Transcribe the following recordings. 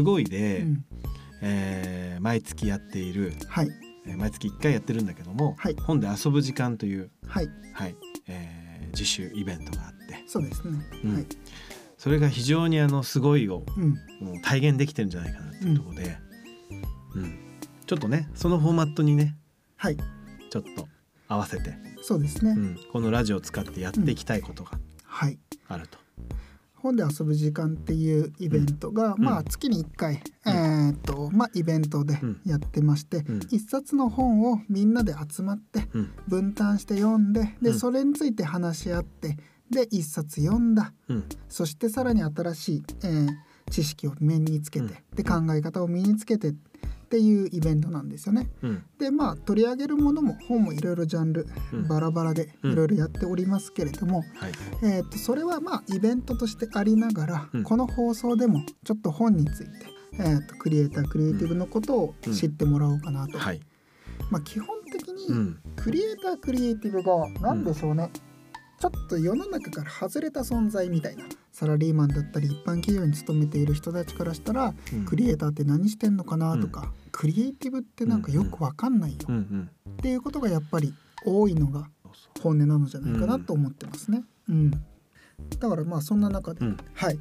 すごいで、うん。えー毎月やっている、はい。えー毎月1回やってるんだけども、はい。本で遊ぶ時間という、はい。はい。えー自主イベントがあって。そうですね、うん。はい。それが非常にあのすごいをうん。体現できてるんじゃないかなっていうところで、うん。ちょっとねそのフォーマットにねはい。ちょっと合わせて、そうですね、うん、このラジオを使ってやっていきたいことがはい。あると。本で遊ぶ時間っていうイベントが、うん。まあ月に1回、えーっとまあイベントでうん。やってまして、うん。一冊の本をみんなで集まってうん。分担して読んでで、うん。それについて話し合ってで一冊読んだ。うん。そしてさらに新しい、えー知識を身につけて、うん。で考え方を身につけてっていうイベントなんですよね。うん。でまあ取り上げるものも本もいろいろジャンルうん。バラバラでうん。いろいろやっておりますけれども、はい。えー、とそれはまあイベントとしてありながら、うん。この放送でもちょっと本について、えー、とクリエイタークリエイティブのことを知ってもらおうかなと。はい。まあ、基本的うにん。クリエイタークリエイティブが何でしょうね、ちょっと世の中から外れた存在みたいなサラリーマンだったり一般企業に勤めている人たちからしたら、うん。クリエイターって何してんのかなとか、クリエイティブってなんかよくわかんないよ。うんうんっていうことがやっぱり多いのが本音なのじゃないかなと思ってますね。うん、だからまあそんな中で、うん。はい。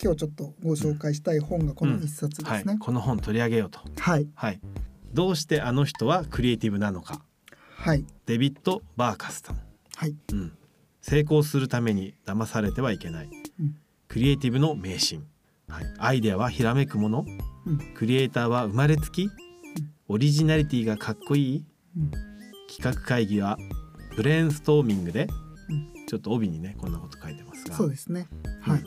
今日ちょっとご紹介したい本がこの一冊うはい。ですね。この本取り上げようと。はい。はい。どうしてあの人はクリエイティブなのか。はい。デビッド・バーカスさん、はい。うん、成功するために騙されてはいけない、うん。クリエイティブの迷信、はい、アイデアはひらめくもの。うん。クリエイターは生まれつき、オリジナリティがかっこいい。うん。企画会議はブレーンストーミングで、うん。ちょっと帯にねこんなこと書いてますが。そうですね。はい。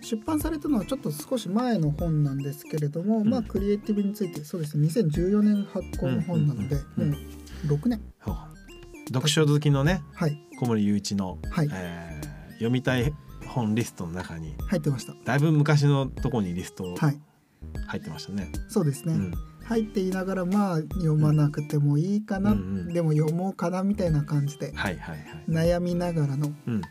出版されたのはちょっと少し前の本なんですけれども、ん。まあクリエイティブについてそうですね。2014年発行の本なので、うん。うん。もう6年読書好きのねはい。小森雄一の、はい。えー読みたい本リストの中に入ってました。だいぶ昔のとこにリストはい。入ってましたね。そうですね。うん。入っていながらまあ読まなくてもいいかな、うんうん。でも読もうかなみたいな感じではいはいはい。悩みながらの。うん。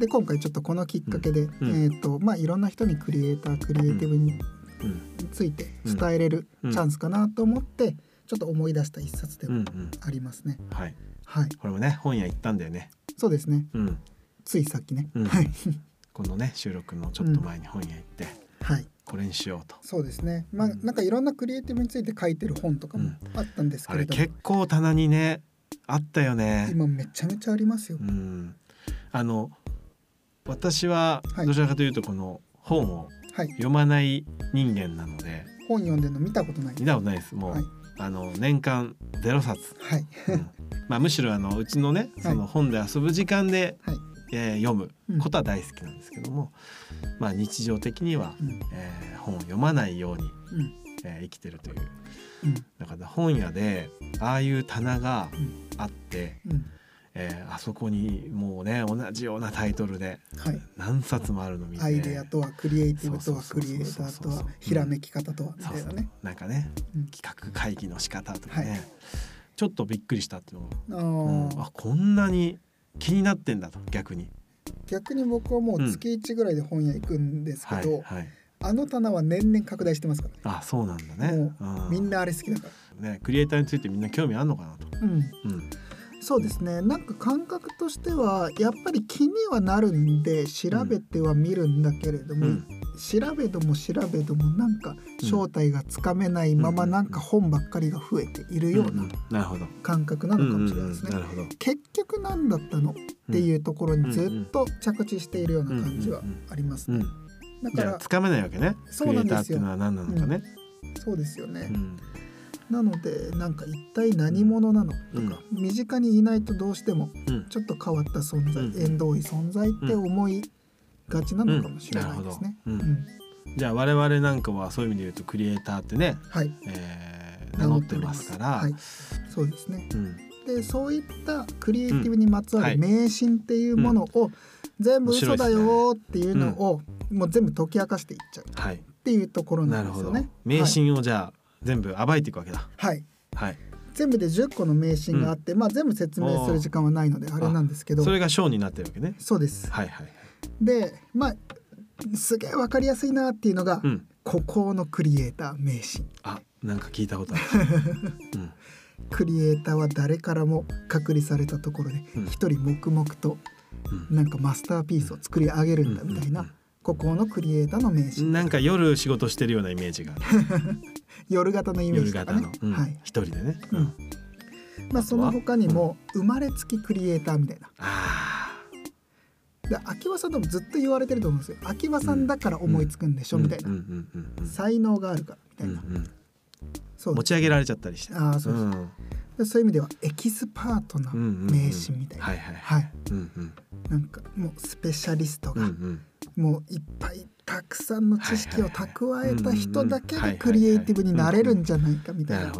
で今回ちょっとこのきっかけで、うん。えっ、とまあいろんな人にクリエイタークリエイティブにうん。ついて伝えれるうん。チャンスかなと思ってちょっと思い出した一冊ではうんうん。ありますね。はい。はい、これもね本屋行ったんだよね。そうですね。うん。ついさっきね。うんはいこのね収録のちょっと前に本屋行って、はい。これにしようと。そうですね。まあうんなんかいろんなクリエイティブについて書いてる本とかもあったんですあけれども、れ結構棚にねあったよね。今めちゃめちゃありますよう。ん。あの私ははいどちらかというとこの本をはい。読まない人間なので本読んでるの見たことない。見たことないです。もう、はいあの年間ゼロ冊。はい。うん。まあむしろあのうちのねその本で遊ぶ時間で、はい。えー読むうん。ことは大好きなんですけども、まあ日常的には、うん。えー本を読まないように、うん。えー生きてるという。うん。だから本屋でああいう棚がうん。あって、うんえーあそこにもうね同じようなタイトルではい。何冊もあるの見てアイデアとはクリエイティブとはそうそうそうクリエイタそうーとはひらめき方とはみそうそうたいなね。なんかねうん企画会議の仕方とかね、はいちょっとびっくりしたっていうのあも、ーうんあこんなに気になってんだと逆に。逆に僕はもう月1ぐらいで本屋行くんですけはいど、はい、あの棚は年々拡大してますからね。あそうなんだねみんなあれ好きだかねクリエイターについてみんな興味あるのかなと。ら。うん。うんそうですね。なんか感覚としてはやっぱり気にはなるんで調べては見るんだけれども、うん調べども調べどもなんか正体がつかめないままうんなんか本ばっかりが増えているよううんうなんなるほど。感覚なのかもしれないですね。結局何だったのっていうところにずっと着地しているような感じはありますね。うん、だからつかめないわけね。そうなんですよクリエイターっていうのは何なのかね。そうですよね。うんなのでなんか一体何者なの？とか、身近にいないとどうしてもうんちょっと変わった存在、うん縁遠い存在って思いがちなのかもしれないですね。じゃあ我々なんかはそういう意味で言うとクリエイターってね、はい。えー名乗ってますから。はい。そうですね。うんでそういったクリエイティブにまつわるうん迷信っていうものを全部嘘だよっていうのをもう全部解き明かしていっちゃうっはい。ていうところななんですよね。。迷信をじゃあ全部暴いていくわけだ。はい。はい。はい。全部で10個の迷信があって、まあ全部説明する時間はないのであれなんですけど。それが章になってるわけね。そうです。はいはい。でまあすげえ分かりやすいなっていうのが、うん。孤高のクリエイター名神あなんか聞いたことある、うん。クリエイターは誰からも隔離されたところでうん。一人黙々とうん。なんかマスターピースを作り上げるんだみたいな孤高のクリエイターの名神なんか夜仕事してるようなイメージがある。夜型のイメー夜ジとかね型の、うん。はい。一人でね、うん。まあその他にも生まれつきクリエイターみたいな。あで秋葉さんでもずっと言われてると思うんですよ。秋葉さんだから思いつくんでしあょみたいな。うんうんうんうん才能があるからみたいな。うんうん。そう。持ち上げられちゃったりして。ああそうですん。でそういう意味ではエキスパートなうんうんうん。名神みたいなはいはい。はい。うんうん。なんかもうスペシャリストうんうがんもういっぱいたくさんの知識を蓄えた人だけはいはいはいがクリエイティブになれるんじゃないかみたいな。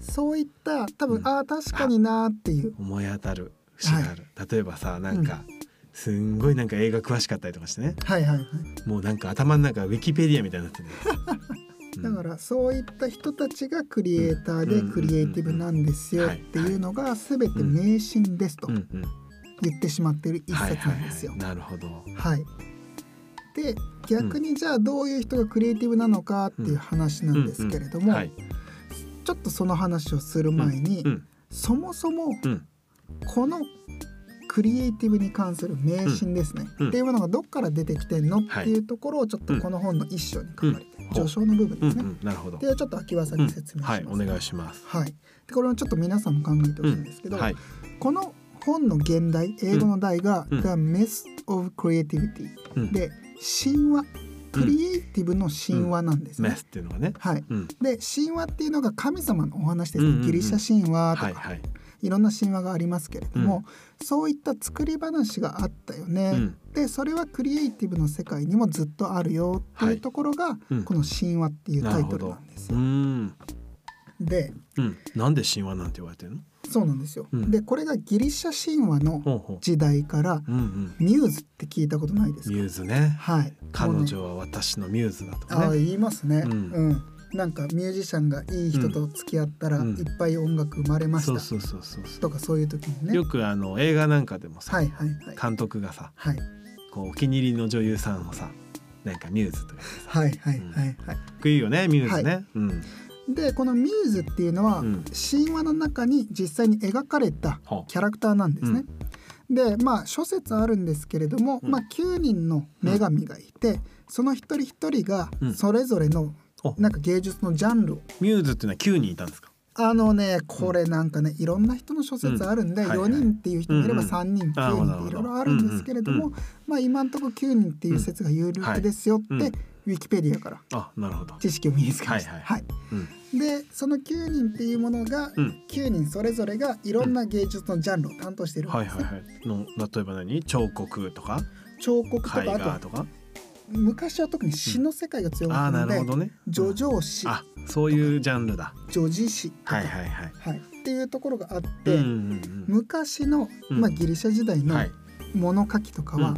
そういった多分、うん。ああ確かになーっていう。思い当たる節がある、例えばさなんか、すんごいなんか映画詳しかったりとかしてね。はいはいはい。もうなんか頭の中ウィキペディアみたいになってる、うん。だからそういった人たちがクリエイターでうんクリエイティブなんですよっていうのが全て迷信ですとうんうん言ってしまっている一はい冊なんですよ。はい。はい。なるほど。はい。で逆にじゃあどういう人がクリエイティブなのかっていう話なんですけれども、はい。ちょっとその話をする前に、うんそもそもうん。このクリエイティブに関する迷信ですね、うん。っていうものがどっから出てきてんのっていうところをちょっとこの本の一章に書かれて、うん序章の部分ですね。ん。なるほど。でちょっと秋葉さんうんに説明します。はい。お願いします。はい。でこれはちょっと皆さんも考えてほしいんですけど、はい。この本の現代英語の題が、うん。The Myth of Creativity うん。で神話クリエイティブの神話なんですね。メスっていうのがね。はい、うん。で神話っていうのが神様のお話ですね、うんうんうん。ギリシャ神話とか、はいいはい。ろんな神話がありますけれども、そういった作り話があったよね、うん。でそれはクリエイティブの世界にもずっとあるよっていうところが、うん。この神話っていうタイトルなんですうよ。んでうん。なんで神話なんて言われてるの？そうなんですよ。うん。でこれがギリシャ神話の時代からううんうん。ミューズって聞いたことないですか？ミューズね。はい。彼女は私のミューズだとああかね言いますね、ううん。んなんかミュージシャンがいい人と付き合ったらうん。いっぱい音楽生まれました、そうそうそうそうそとかそういう時にね。うよくあの映画なんかでもさはいはいはい。監督がさはい。こうお気に入りの女優さんをさなんかミューズとかはいはいはいはい。いいよねミューズね。うんでこのミューズっていうのは、うん。神話の中に実際に描かれたほキャラクターなんですね。でまあ諸説あるんですけれども、うん。まあ、9人の女神がいて、その一人一人がうん。それぞれのお。なんか芸術のジャンルを。ミューズっていうのは9人いたんですか？あのねこれなんかねいろんな人の諸説あるんで、うん。はいはい。4人っていう人もいればうんうん。3人、なるほど9人っていろいろあるんですけれども、うんまあ今んとこ9人っていう説が有力ですよって、ウィキペディアから。あなるほど。知識を身につけました。はいはい。うん。でその9人っていうものが、うん。9人それぞれがいろんな芸術のジャンルを担当している。んですね、はいはいはい。の例えば何？彫刻とか？彫刻とかとは昔は特に詩の世界が強かったので、なるほどね。叙情詩。あそういうジャンルだ。叙事詩はいはいはい。はい。っていうところがあっうて、んうん昔の、うん。まあ、ギリシャ時代のうんはい。物書きとかは、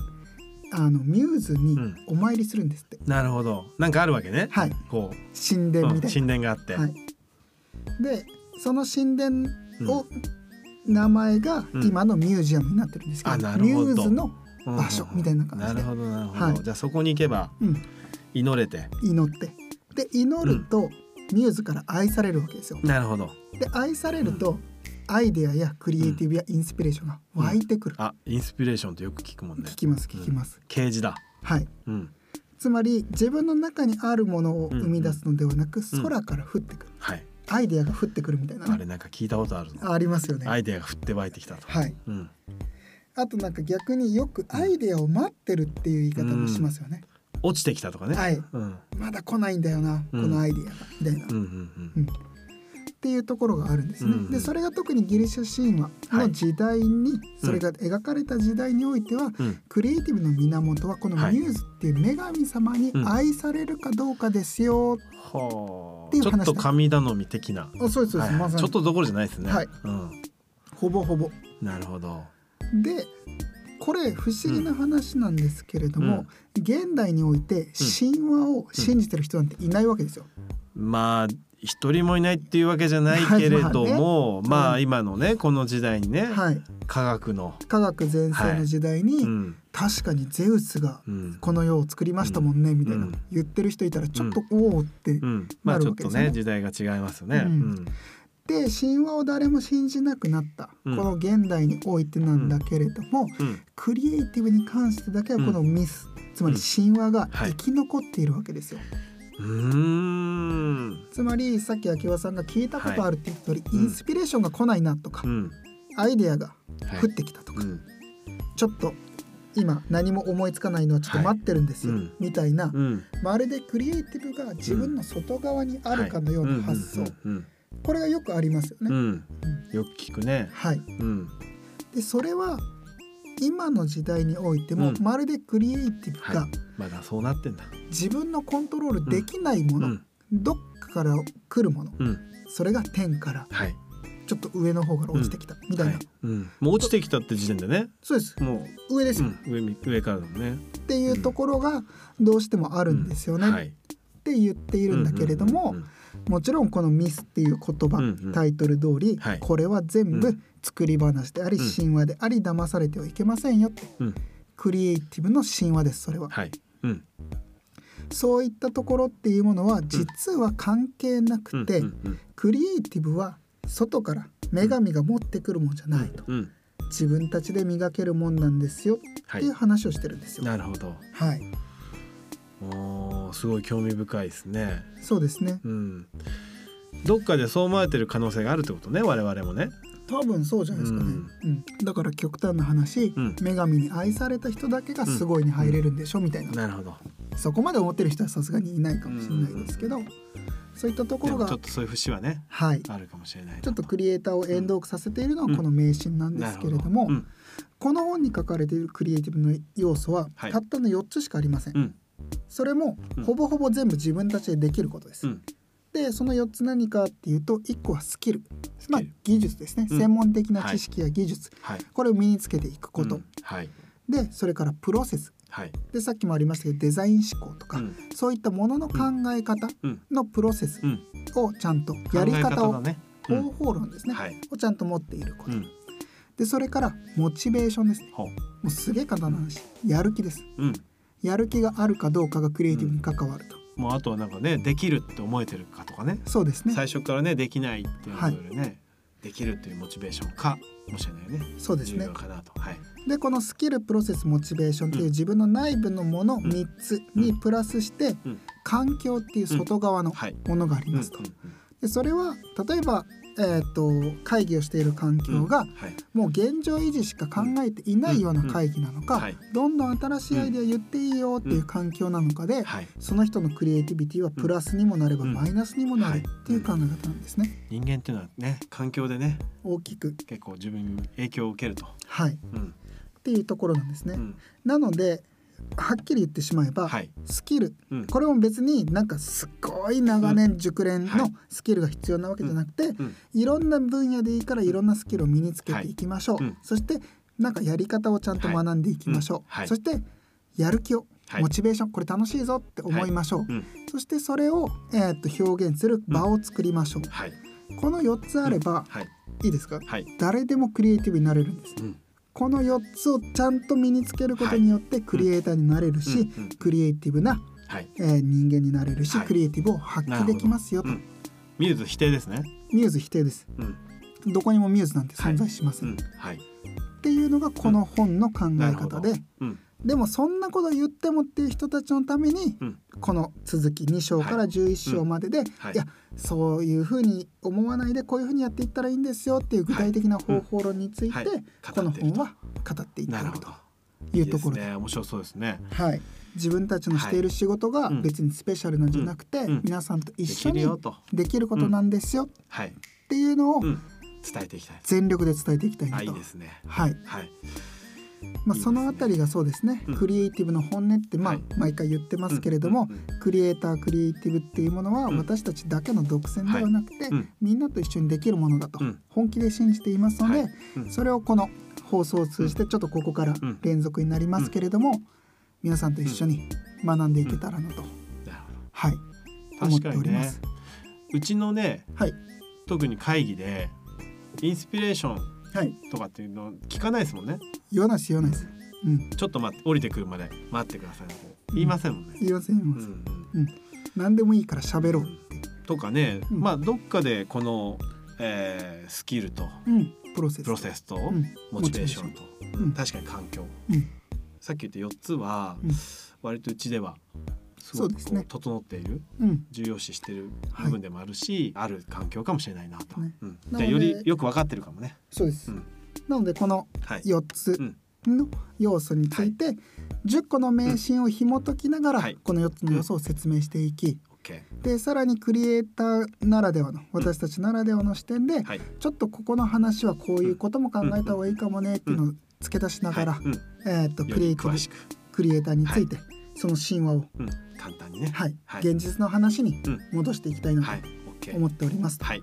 あのミューズにうん。お参りするんですって、なるほど。なんかあるわけね。はい。こう。神殿みたい神殿があって。な、はい、でその神殿を、名前がうん。今のミュージアムになってるんですけど,、あなるミほど。ューズのうん場所みたいな感じで。なるほどなるほど、はい。じゃあそこに行けばうん、祈れて。祈って。で祈ると、ミューズから愛されるわけですよ。なるほど。で愛されると、アイデアやクリエイティブやインスピレーションが湧いてくる、あインスピレーションってよく聞くもんね。聞きます聞きます、啓示だ。はい。うん。つまり自分の中にあるものを生み出すのではなく、うん。空から降ってくる。はい。アイデアが降ってくるみたいなね。あれなんか聞いたことあるのありますよね。アイデアが降って湧いてきたと。はい。うん。あとなんか逆によくアイデアを待ってるっていう言い方もしますよね、落ちてきたとかね。はい。うん。まだ来ないんだよな、うん。このアイデアがみたいな、うんうん。うんっていうところがあるんですね。うんうん。でそれが特にギリシャ神話の時代に、それが描かれた時代においては、うん。クリエイティブの源はこのミはい。ューズっていう女神様にうん。愛されるかどうかですよ。はっていう話あちょっと神頼み的な。あそうですそうです、はいまさに。ちょっとどころじゃないですね。はい。うん。ほぼほぼ。なるほど。でこれ不思議な話なんですけれども、現代において神話を信じてる人なんていないわけですよ。まあ一人もいないっていうわけじゃないけれども、ね。まあうん。今のねこの時代にね、はい。科学の、科学全盛の時代に、うん。確かにゼウスがうん。この世を作りましたもんね、みたいな、うん。言ってる人いたらちょっとおおって、うん、まあなるちょっとわけですよね。ね時代が違いますよね。ううん。んで神話を誰も信じなくなった、うん。この現代においてなんだけれども、うん。クリエイティブに関してだけはこのミス、つまり神話がはい。生き残っているわけですよ。うーん。つまりさっき秋葉さんが聞いたことあるって言った通り、うんインスピレーションが来ないなとか、うん。アイデアがはい。降ってきたとか、うん。ちょっと今何も思いつかないのはちょっと待ってるんですよ、はいうん。みたいな、うん。まるでクリエイティブが自分の外側にあるかのような発想、うん。これがよくありますよね。うん。よく聞くね。はい、うん。でそれは今の時代においても、うん。まるでクリエイティブがはいまだそうなってんだ。自分のコントロールできないもの、うん。どっかから来るものうん。それが天からはい。ちょっと上の方から落ちてきたみたいな、はい。うん。もう落ちてきたって時点でね。そうです。も上ですよ、上み上からだもんね。っていうところがどうしてもあるんですよね、はい。って言っているんだけれども、もちろんこの「ミス」っていう言葉、うんうん。タイトル通り、はい。これは全部うん。作り話であり、うん。神話であり騙されてはいけませんよって。うんクリエイティブの神話ですそれは。はいうんそういったところっていうものは実は関係なくて、うんうんクリエイティブは外から女神が持ってくるもんじゃないと、うん自分たちで磨けるもんなんですよはいっていう話をしてるんですよ。なるほど。はい、おーすごい興味深いですね。そうですね。うん。どっかでそう思われてる可能性があるってことね我々もね。多分そうじゃないですかね。うん。だから極端な話、うん。女神に愛された人だけがすごいに入れるんでしょみたいな、なるほど。そこまで思ってる人はさすがにいないかもしれないですけど、そういったところがちょっとそういう節はねはい。あるかもしれない。ちょっとクリエイターを遠読させているのはこの迷信なんですけれども、この本に書かれているクリエイティブの要素ははい。たったの4つしかありません、うん。それもうん。ほぼほぼ全部自分たちでできることです、うんでその4つ何かっていうと1個はスキル。まあ技術ですね、うん。専門的な知識や技術、はい。これを身につけていくこと、うん。はい。でそれからプロセス。はい。でさっきもありましたけどデザイン思考とか、うん。そういったものの考え方うん。のプロセスうん。をちゃんとやり方を、方法論ですね、はい。をちゃんと持っていること、うん。でそれからモチベーションですね。もうすげえ簡単な話。やる気です。うん。やる気があるかどうかがクリエイティブに関わると、もうあとはなんかねできるって思えてるかとかね。そうですね。最初からねできないっていうのよりね、できるっていうモチベーションかもしれないね。重そうですね。要かなと。はい。でこのスキルプロセスモチベーションっていう自分の内部のものん。3つにプラスしてうん。環境っていう外側のはい。ものがありますと。うん。うん。でそれは例えば、えー、と会議をしている環境がはい。もう現状維持しか考えていないような会議なのか、はい。どんどん新しいアイデア言っていいよっていう環境なのかで、はい。その人のクリエイティビティはプラスにもなればうん。マイナスにもなるっていう考え方なんですね。人間っていうのはね環境でね大きく結構自分に影響を受けると、はい。っうん。ていうところなんですね。うん。なのではっきり言ってしまえば、はい。スキル。うん。これも別になんかすっごい長年熟練のはい。スキルが必要なわけじゃなくて、うん。いろんな分野でいいからいろんなスキルを身につけていきましょう、はい。うんそしてなんかやり方をちゃんと学んでいきましょう、はい。はい。そしてやる気を、はい。モチベーションこれ楽しいぞって思いましょう、うん。そしてそれを、えーっと表現する場を作りましょう、はい。この4つあれば、はい。いいですか？はい。誰でもクリエイティブになれるんです。うんこの4つをちゃんと身につけることによってクリエイターになれるし、うんうんクリエイティブな、はい。えー人間になれるし、はい。クリエイティブを発揮できますよと、うん。ミューズ否定ですね。ミューズ否定です。うん。どこにもミューズなんて存在しません、うん。はい。っていうのがこの本の考え方で、うんでもそんなこと言ってもっていう人たちのために、うん。この続き2章から11章までで、はい。いやそういうふうに思わないでこういうふうにやっていったらいいんですよっていう具体的な方法論について、はい。はいこの本は語っていってるというところで。いいですね。面白そうですね。はい、自分たちのしている仕事がうん別にスペシャルなんじゃなくて、うん。皆さんと一で緒にできることなんですよっはい。ていうのをうん。伝えていきたい。全力で伝えていきたいなあいと。いですね。はい。はいまあ、そのあたりがそうですね。うん。クリエイティブの本音ってまあはい。毎回言ってますけれども、クリエイタークリエイティブっていうものはうん。私たちだけの独占ではなくて、うん。みんなと一緒にできるものだとうん。本気で信じていますので、それをこの放送を通じてちょっとここからうん。連続になりますけれども、皆さんと一緒に学んでいけたらなと、はい。思っております。うちのねはい。特に会議でインスピレーションはいとかっていうの聞かないですもんね。言わないです言わないです。うん。ちょっと待って降りてくるまで待ってくださいね言いませんもんね、言いません言いうんません、うん。何でもいいから喋ろうとかね、うん。まあどっかでこの、えースキルとうん。プロセスプロセスとうん。モチベーションと、うんうん。確かに環境、うん。さっき言った4つは、うん。割とうちではすごくそうですね。こう整っているうん。重要視している部分でもあるし、ある環境かもしれないなと、ね。うん、よりよく分かってるかもね。そうです、うん。なのでこのはい、4つうん。の要素について10個の迷信を紐解きながらはい。この4つの要素を説明していきでさらにクリエイターならではの私たちならではの視点ではい。ちょっとここの話はこういうことも考えた方がいいかもねっていうのを付け出しながらえーとよクリエイティブクリエイターについてその神話を。うん、簡単にね。はい。はい。現実の話にうん。戻していきたいなはい。と思っておりますと。はい